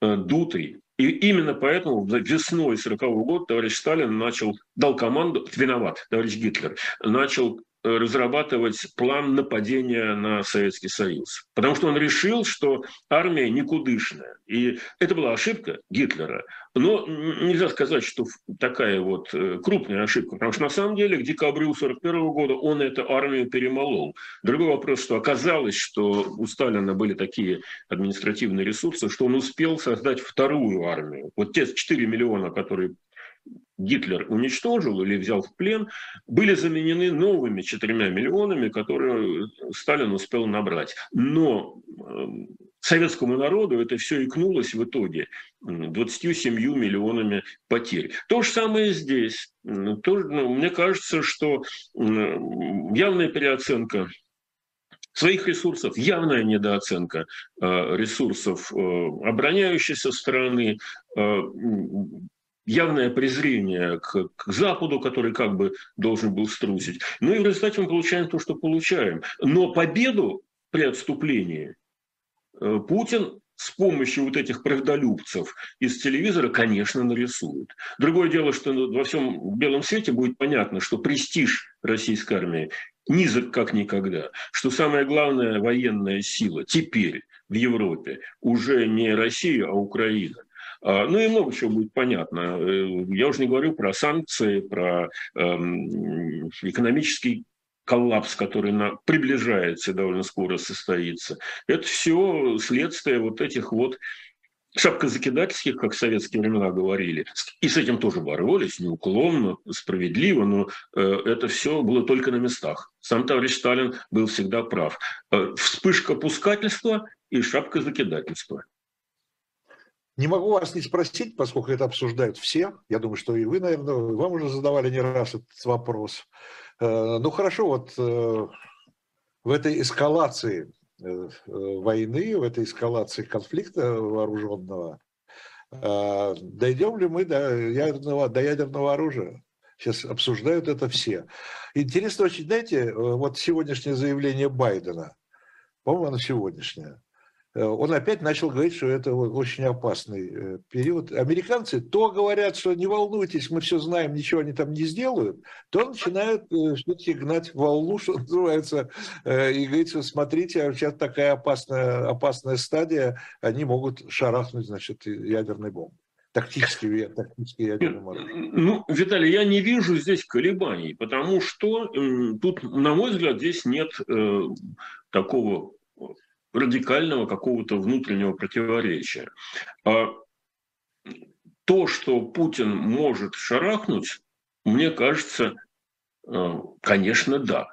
э, дутой. И именно поэтому весной 40 -го года товарищ Сталин начал, дал команду, виноват, товарищ Гитлер, начал разрабатывать план нападения на Советский Союз. Потому что он решил, что армия никудышная. И это была ошибка Гитлера. Но нельзя сказать, что такая вот э, крупная ошибка. Потому что на самом деле к декабрю 1941 года он эту армию перемолол. Другой вопрос, что оказалось, что у Сталина были такие административные ресурсы, что он успел создать вторую армию. Вот те 4 миллиона, которые Гитлер уничтожил или взял в плен, были заменены новыми четырьмя миллионами, которые Сталин успел набрать. Но эм, советскому народу это все икнулось в итоге 27 миллионами потерь. То же самое здесь. Тоже, ну, мне кажется, что явная переоценка своих ресурсов, явная недооценка э, ресурсов э, обороняющейся страны, э, явное презрение к, к Западу, который как бы должен был струсить. Ну и в результате мы получаем то, что получаем. Но победу при отступлении э, Путин с помощью вот этих правдолюбцев из телевизора, конечно, нарисует. Другое дело, что во всем белом свете будет понятно, что престиж российской армии низок как никогда, что самая главная военная сила теперь в Европе уже не Россия, а Украина ну и много чего будет понятно. Э, я уже не говорю про санкции, про эм, экономический коллапс, который на, приближается довольно скоро состоится. Это все следствие вот этих вот шапкозакидательских, как в советские времена говорили, и с этим тоже боролись, неуклонно, справедливо, но э, это все было только на местах. Сам товарищ Сталин был всегда прав. Э, вспышка пускательства и шапка закидательства. Не могу вас не спросить, поскольку это обсуждают все. Я думаю, что и вы, наверное, вам уже задавали не раз этот вопрос. Э, ну хорошо, вот э, в этой эскалации Э, войны, в этой эскалации конфликта вооруженного, дойдем ли мы до ядерного, до ядерного оружия? Сейчас обсуждают это все. Интересно очень, знаете, вот сегодняшнее заявление Байдена, по-моему, оно сегодняшнее, он опять начал говорить, что это очень опасный э, период. Американцы то говорят, что не волнуйтесь, мы все знаем, ничего они там не сделают, то начинают э, все-таки гнать волну, *laughs* что называется, и говорить, смотрите, а сейчас такая опасная, опасная стадия, они могут шарахнуть, значит, ядерной бомбой. Тактически, тактически ядерным оружием. Ну, Виталий, я не вижу здесь колебаний, потому что тут, на мой взгляд, здесь нет э, такого радикального какого-то внутреннего противоречия. А то, что Путин может шарахнуть, мне кажется, э, конечно, да.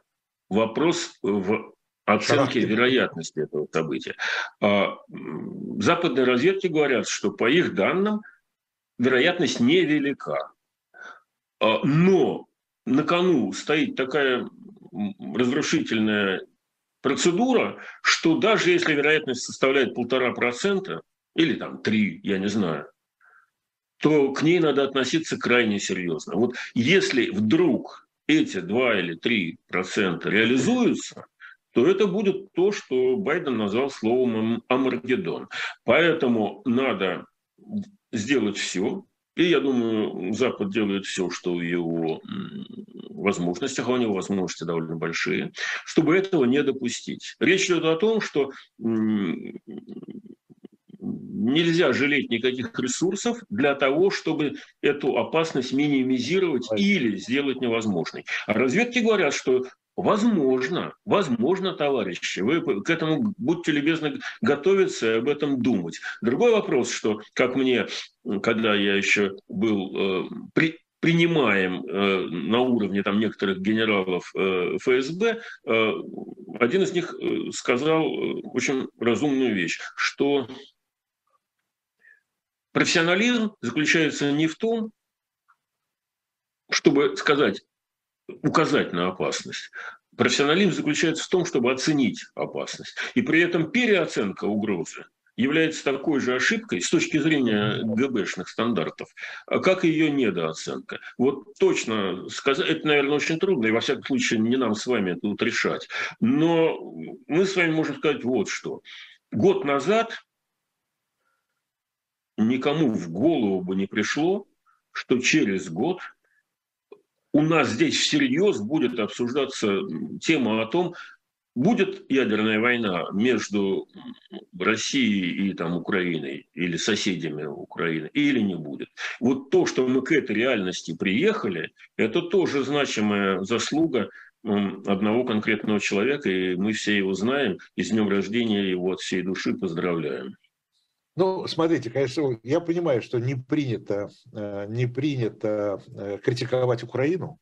Вопрос в оценке вероятности этого события. А западные разведки говорят, что по их данным вероятность невелика. А, но на кону стоит такая разрушительная процедура, что даже если вероятность составляет полтора процента, или там три, я не знаю, то к ней надо относиться крайне серьезно. Вот если вдруг эти 2 или 3 процента реализуются, то это будет то, что Байден назвал словом «амаргеддон». Поэтому надо сделать все, и я думаю, Запад делает все, что в его возможностях, а у него возможности довольно большие, чтобы этого не допустить. Речь идет о том, что нельзя жалеть никаких ресурсов для того, чтобы эту опасность минимизировать или сделать невозможной. А разведки говорят, что Возможно, возможно, товарищи, вы к этому будьте любезны готовиться и об этом думать. Другой вопрос, что, как мне, когда я еще был э, при, принимаем э, на уровне там, некоторых генералов э, ФСБ, э, один из них э, сказал э, очень разумную вещь, что профессионализм заключается не в том, чтобы сказать, указать на опасность. Профессионализм заключается в том, чтобы оценить опасность. И при этом переоценка угрозы является такой же ошибкой с точки зрения ГБшных стандартов, как и ее недооценка. Вот точно сказать, это, наверное, очень трудно, и во всяком случае не нам с вами это решать. Но мы с вами можем сказать вот что. Год назад никому в голову бы не пришло, что через год – у нас здесь всерьез будет обсуждаться тема о том, будет ядерная война между Россией и там, Украиной или соседями Украины, или не будет. Вот то, что мы к этой реальности приехали, это тоже значимая заслуга одного конкретного человека, и мы все его знаем, и с днем рождения его от всей души поздравляем. Ну, смотрите, конечно, я понимаю, что не принято, э, не принято э, критиковать Украину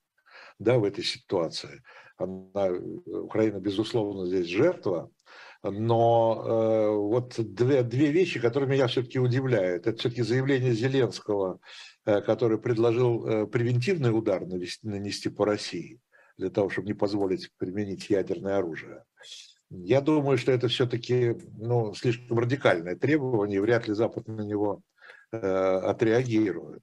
да, в этой ситуации. Она, Украина, безусловно, здесь жертва, но э, вот две, две вещи, которые меня все-таки удивляют. Это все-таки заявление Зеленского, э, который предложил э, превентивный удар нанести, нанести по России для того, чтобы не позволить применить ядерное оружие. Я думаю, что это все-таки ну, слишком радикальное требование, и вряд ли Запад на него э, отреагирует.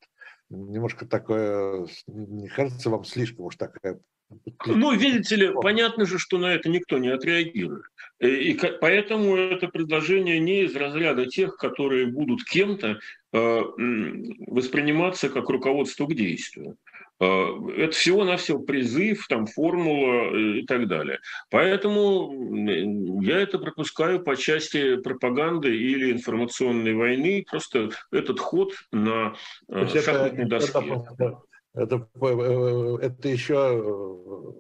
Немножко такое, не кажется вам слишком уж такая ну, видите ли, понятно же, что на это никто не отреагирует. Э, и поэтому это предложение не из разряда тех, которые будут кем-то э, восприниматься как руководство к действию. Это всего-навсего призыв, там, формула и так далее. Поэтому я это пропускаю по части пропаганды или информационной войны. Просто этот ход на шахматной доске. Это, это, это еще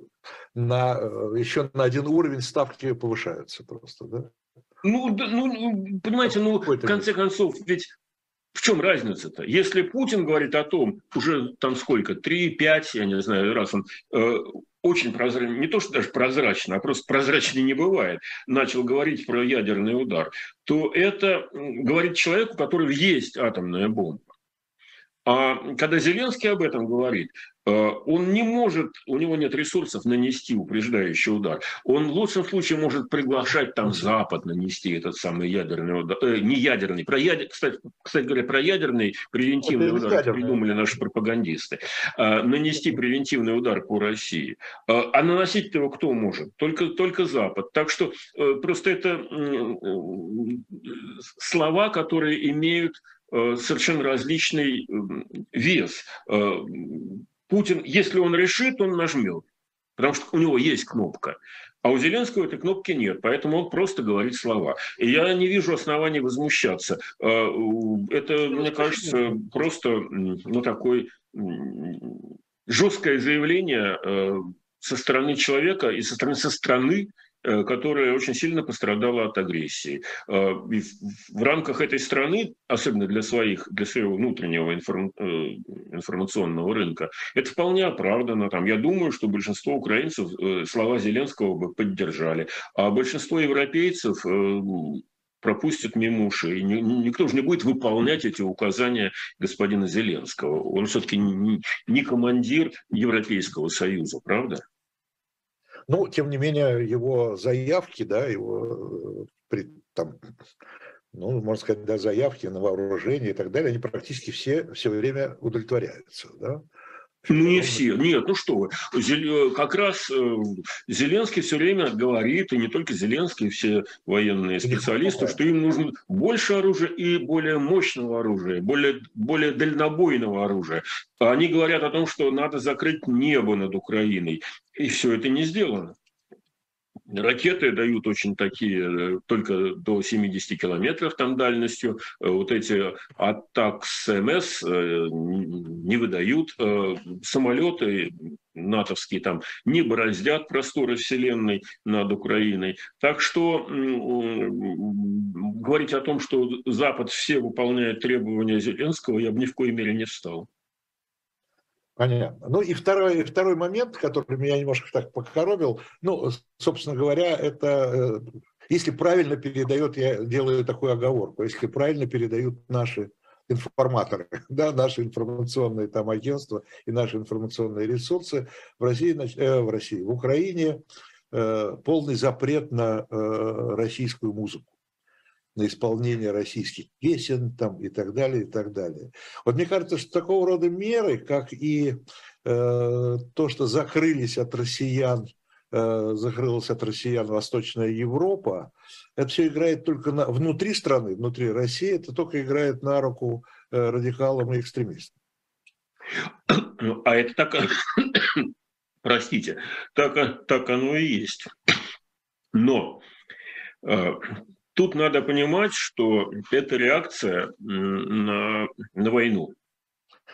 на, еще на один уровень ставки повышаются просто, да? Ну, ну, понимаете, ну, в конце концов, ведь в чем разница-то? Если Путин говорит о том, уже там сколько, 3-5, я не знаю, раз он э, очень прозрачно, не то что даже прозрачно, а просто прозрачнее не бывает, начал говорить про ядерный удар, то это говорит человеку, у которого есть атомная бомба. А когда Зеленский об этом говорит, э, он не может, у него нет ресурсов нанести упреждающий удар. Он в лучшем случае может приглашать там Запад нанести этот самый ядерный удар, э, не ядерный, про ядер, кстати, кстати говоря, про ядерный превентивный это удар ядерный. придумали наши пропагандисты. А, нанести превентивный удар по России. А, а наносить его кто может? Только, только Запад. Так что э, просто это слова, которые имеют Э, совершенно различный вес. Э, Путин, если он решит, он нажмет, потому что у него есть кнопка. А у Зеленского этой кнопки нет, поэтому он просто говорит слова. И я не вижу оснований возмущаться. Э, это, мне кажется, просто ну, такое жесткое заявление со стороны человека и со стороны, со стороны Э, которая очень сильно пострадала от агрессии. Э, и в рамках этой страны, особенно для, своих, для своего внутреннего информ, э, информационного рынка, это вполне оправдано. Там, я думаю, что большинство украинцев слова Зеленского бы поддержали, а большинство европейцев пропустят мимо ушей. Никто же не будет выполнять эти указания господина Зеленского. Он все-таки не командир Европейского Союза, правда? Ну, тем не менее, его заявки, да, его э, там, ну, можно сказать, да, заявки на вооружение и так далее, они практически все все время удовлетворяются, да. Ну, не все. Нет, ну что вы. Э, как раз э, Зеленский все время говорит, и не только Зеленский, все военные специалисты, что им нужно больше оружия и более мощного оружия, более, более дальнобойного оружия. Они говорят о том, что надо закрыть небо над Украиной. И все это не сделано. Ракеты дают очень такие, э, только до 70 километров там дальностью. Э, вот эти атак с МС э, не выдают. Самолеты натовские там не бороздят просторы Вселенной над Украиной. Так что говорить о том, что Запад все выполняет требования Зеленского, я бы ни в коей мере не стал. Понятно. Ну и второй, второй момент, который меня немножко так покоробил, ну, собственно говоря, это э, если правильно передает, я делаю такую оговорку, если правильно передают наши информаторы, *laughs* да, наши информационные там агентства и наши информационные ресурсы в России, э, в России, в Украине э, полный запрет на э, российскую музыку на исполнение российских песен там, и так далее, и так далее. Вот мне кажется, что такого рода меры, как и э, то, что закрылись от россиян, э, закрылась от россиян Восточная Европа, это все играет только на, внутри страны, внутри России, это только играет на руку э, радикалам и экстремистам. А это так, *coughs* простите, так, так оно и есть. Но э, Тут надо понимать, что это реакция на, на войну.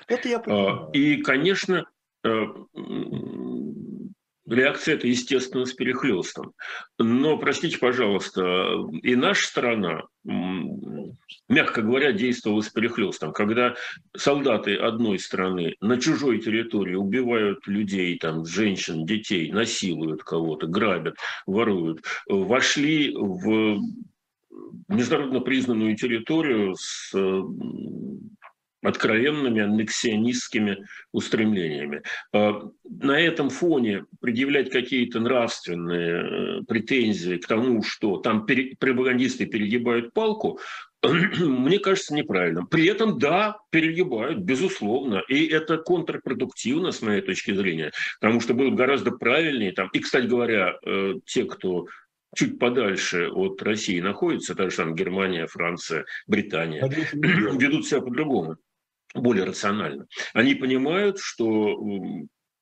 Это я а, понимаю. И, конечно, э, реакция это, естественно, с перехлестом. Но, простите, пожалуйста, и наша страна, мягко говоря, действовала с перехлестом. Когда солдаты одной страны на чужой территории убивают людей, там, женщин, детей, насилуют кого-то, грабят, воруют, вошли в международно признанную территорию с э, откровенными аннексионистскими устремлениями. Э, на этом фоне предъявлять какие-то нравственные э, претензии к тому, что там пропагандисты перегибают палку, *clears throat* мне кажется неправильным. При этом, да, перегибают, безусловно. И это контрпродуктивно, с моей точки зрения. Потому что было бы гораздо правильнее. Там, и, кстати говоря, те, кто чуть подальше от России находятся, та же там Германия, Франция, Британия, *clears throat* ведут себя по-другому. более рационально. Они понимают, что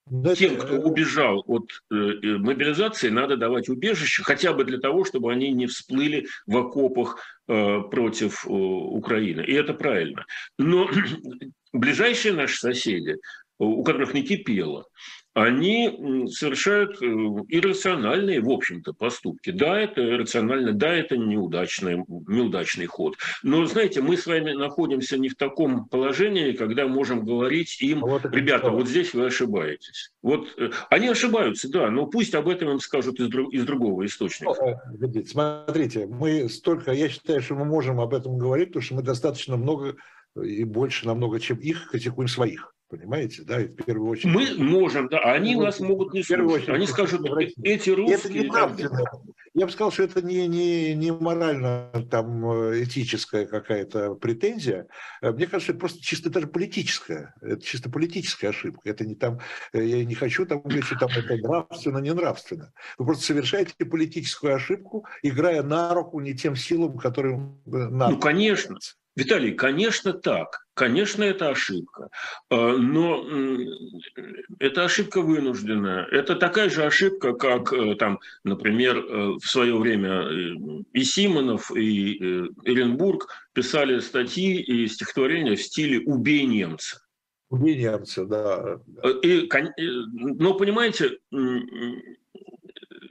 но Тем, кто убежал от э, э, мобилизации, надо давать убежище, хотя бы для того, чтобы они не всплыли в окопах э, против э, Украины. И это правильно. Но *clears throat* ближайшие наши соседи, у которых не кипело, они совершают э, иррациональные, в общем-то, поступки. Да, это рационально, да, это неудачный, неудачный ход. Но, знаете, мы с вами находимся не в таком положении, когда можем говорить им, вот ребята, вот здесь вы ошибаетесь. Вот э, они ошибаются, да, но пусть об этом им скажут из, из другого источника. Э, смотрите, мы столько, я считаю, что мы можем об этом говорить, потому что мы достаточно много и больше намного, чем их, критикуем своих. Понимаете, да, и в первую очередь. Мы можем, да, а они ну, нас могут не слушать. Очередь, они скажут, эти русские. Это не нравственно. Я бы сказал, что это не, не, не морально там э, этическая какая-то претензия. Э, мне кажется, это просто чисто даже политическая. Это чисто политическая ошибка. Это не там, э, я не хочу там говорить, что там это нравственно, не нравственно. Вы просто совершаете политическую ошибку, играя на руку не тем силам, которым надо. Ну, конечно. Виталий, конечно так, конечно это ошибка, э, но это ошибка вынужденная. Это такая же ошибка, как, э, там, например, э, в свое время и Симонов, и Эренбург писали статьи и стихотворения в стиле «убей немца». Убей немца, да. И, но, понимаете,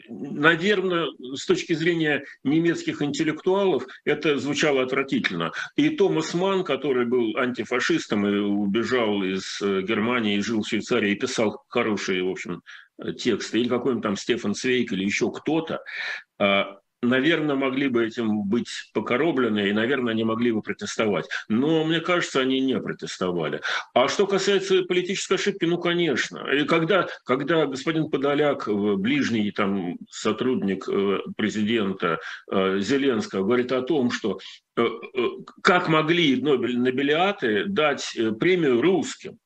наверное, с точки зрения немецких интеллектуалов это звучало отвратительно. И Томас Ман, который был антифашистом и убежал из э, Германии жил в Швейцарии, и писал хорошие, в общем, э, тексты, или какой-нибудь там Стефан Цвейк или еще кто-то, а, наверное, могли бы этим быть покороблены, и, наверное, они могли бы протестовать. Но, мне кажется, они не протестовали. А что касается политической ошибки, ну, конечно. И когда, когда господин Подоляк, ближний там, сотрудник э, президента э, Зеленского, говорит о том, что э, как могли Нобелиаты дать премию русским,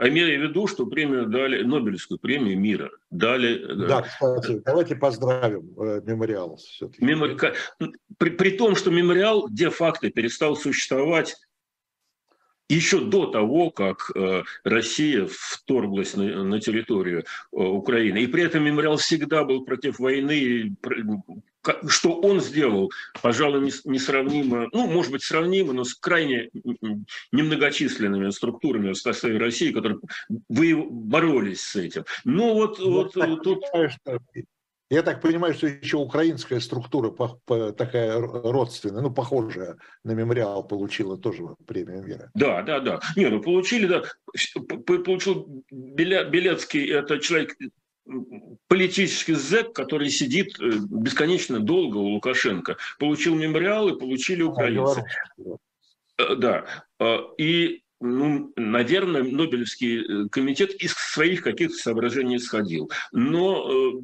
имея в виду, что премию дали, Нобелевскую премию мира дали... Э, да, кстати, давайте поздравим э, мемориал. Мемори... При, при том, что мемориал де-факто перестал существовать еще до того, как э, Россия вторглась на, на территорию э, Украины. И при этом мемориал всегда был против войны. Что он сделал, пожалуй, несравнимо, ну, может быть, сравнимо, но с крайне немногочисленными структурами в составе России, которые вы боролись с этим. Ну, вот, ну, вот тут... Я так понимаю, что еще украинская структура такая родственная, ну, похожая на мемориал, получила тоже премию мира. Да, да, да. Не, ну, получили, да. Получил Белецкий, это человек политический зэк, который сидит э, бесконечно долго у Лукашенко. Получил мемориал и получили украинцы. А, да. Э, и ну, наверное, Нобелевский э, комитет из своих каких-то соображений сходил. Но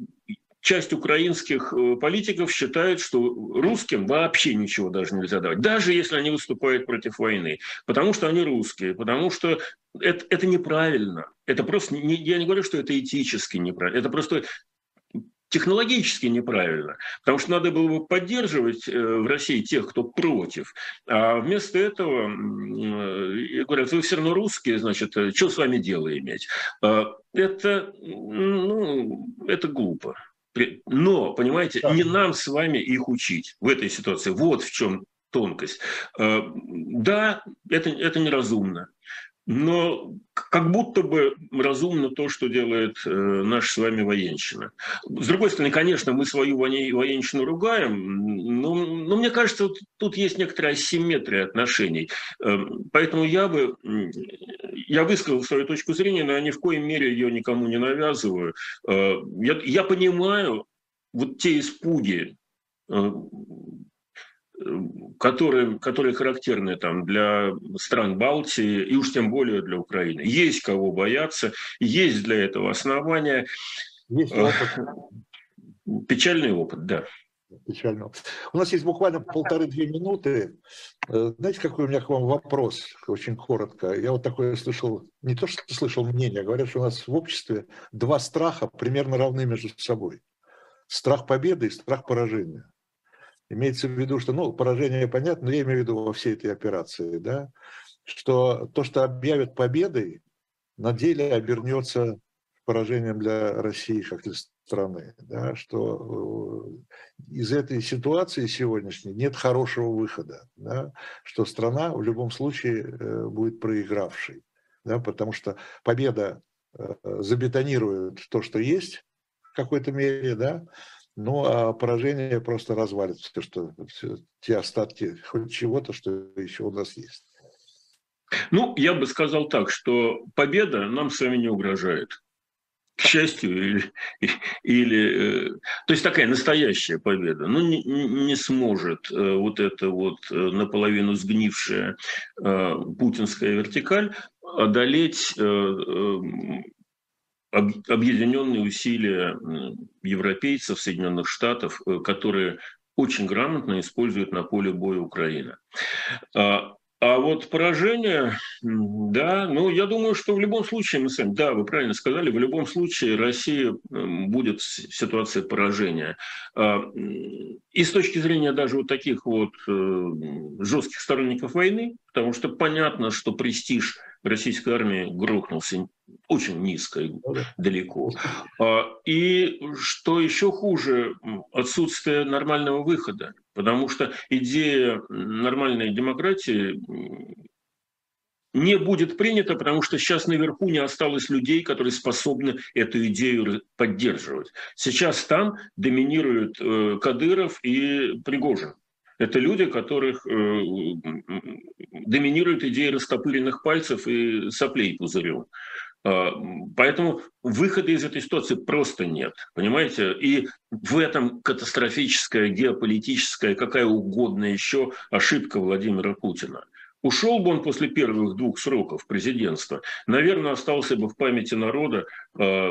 часть украинских э, политиков считает, что русским вообще ничего даже нельзя давать, даже если они выступают против войны, потому что они русские, потому что это, это неправильно. Это просто, не, я не говорю, что это этически неправильно, это просто технологически неправильно, потому что надо было бы поддерживать э, в России тех, кто против. А вместо этого э, говорят, вы все равно русские, значит, что с вами дело иметь? Это, ну, это глупо. Но, понимаете, да. не нам с вами их учить в этой ситуации. Вот в чем тонкость. Э, да, это, это неразумно. Но как будто бы разумно то, что делает э, наша с вами военщина. С другой стороны, конечно, мы свою военщину ругаем, но, но мне кажется, вот тут есть некоторая асимметрия отношений. Э, поэтому я бы, я высказал свою точку зрения, но я ни в коей мере ее никому не навязываю. Э, я, я понимаю вот те испуги, э, которые, которые характерны там, для стран Балтии и уж тем более для Украины. Есть кого бояться, есть для этого основания. Есть опыт. Печальный опыт, да. Печально. У нас есть буквально полторы-две минуты. Э, знаете, какой у меня к вам вопрос, очень коротко. Я вот такое слышал, не то что слышал мнение, а говорят, что у нас в обществе два страха примерно равны между собой. Страх победы и страх поражения. Имеется в виду, что, ну, поражение понятно, но я имею в виду во всей этой операции, да. что то, что объявят победой, на деле обернется поражением для России как для страны, да, что э, из этой ситуации сегодняшней нет хорошего выхода, да, что страна в любом случае э, будет проигравшей, да, потому что победа э, забетонирует то, что есть в какой-то мере, да, ну а поражение просто развалит все, что все, те остатки хоть чего-то, что еще у нас есть. Ну, я бы сказал так, что победа нам с вами не угрожает к счастью, или, или... Э, то есть такая настоящая победа. Ну, не, не сможет э, вот эта вот э, наполовину сгнившая путинская вертикаль одолеть объединенные усилия европейцев, Соединенных Штатов, которые очень грамотно используют на поле боя Украина. А, вот поражение, да, ну, я думаю, что в любом случае, мы сами, да, вы правильно сказали, в любом случае Россия будет в ситуации поражения. А, и с точки зрения даже вот таких вот э, жестких сторонников войны, потому что понятно, что престиж российской армии грохнулся очень низко и ну далеко. А, и что еще хуже, отсутствие нормального выхода. Потому что идея нормальной демократии не будет принята, потому что сейчас наверху не осталось людей, которые способны эту идею поддерживать. Сейчас там доминируют э, Кадыров и Пригожин. Это люди, которых э, доминирует идея растопыренных пальцев и соплей пузырем. А, поэтому выхода из этой ситуации просто нет, понимаете? И в этом катастрофическая, геополитическая, какая угодно еще ошибка Владимира Путина. Ушел бы он после первых двух сроков президентства, наверное, остался бы в памяти народа э,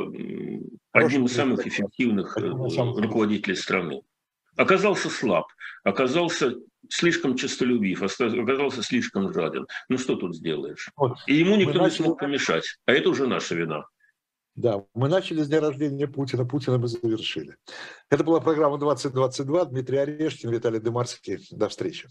одним из самых эффективных э, руководителей страны. Оказался слаб, оказался слишком честолюбив, оказался слишком жаден. Ну что тут сделаешь? Вот. И ему никто мы не смог помешать. А это уже наша вина. Да, мы начали с дня рождения Путина, Путина мы завершили. Это была программа 2022. Дмитрий Орешкин, Виталий Дымарский. До встречи.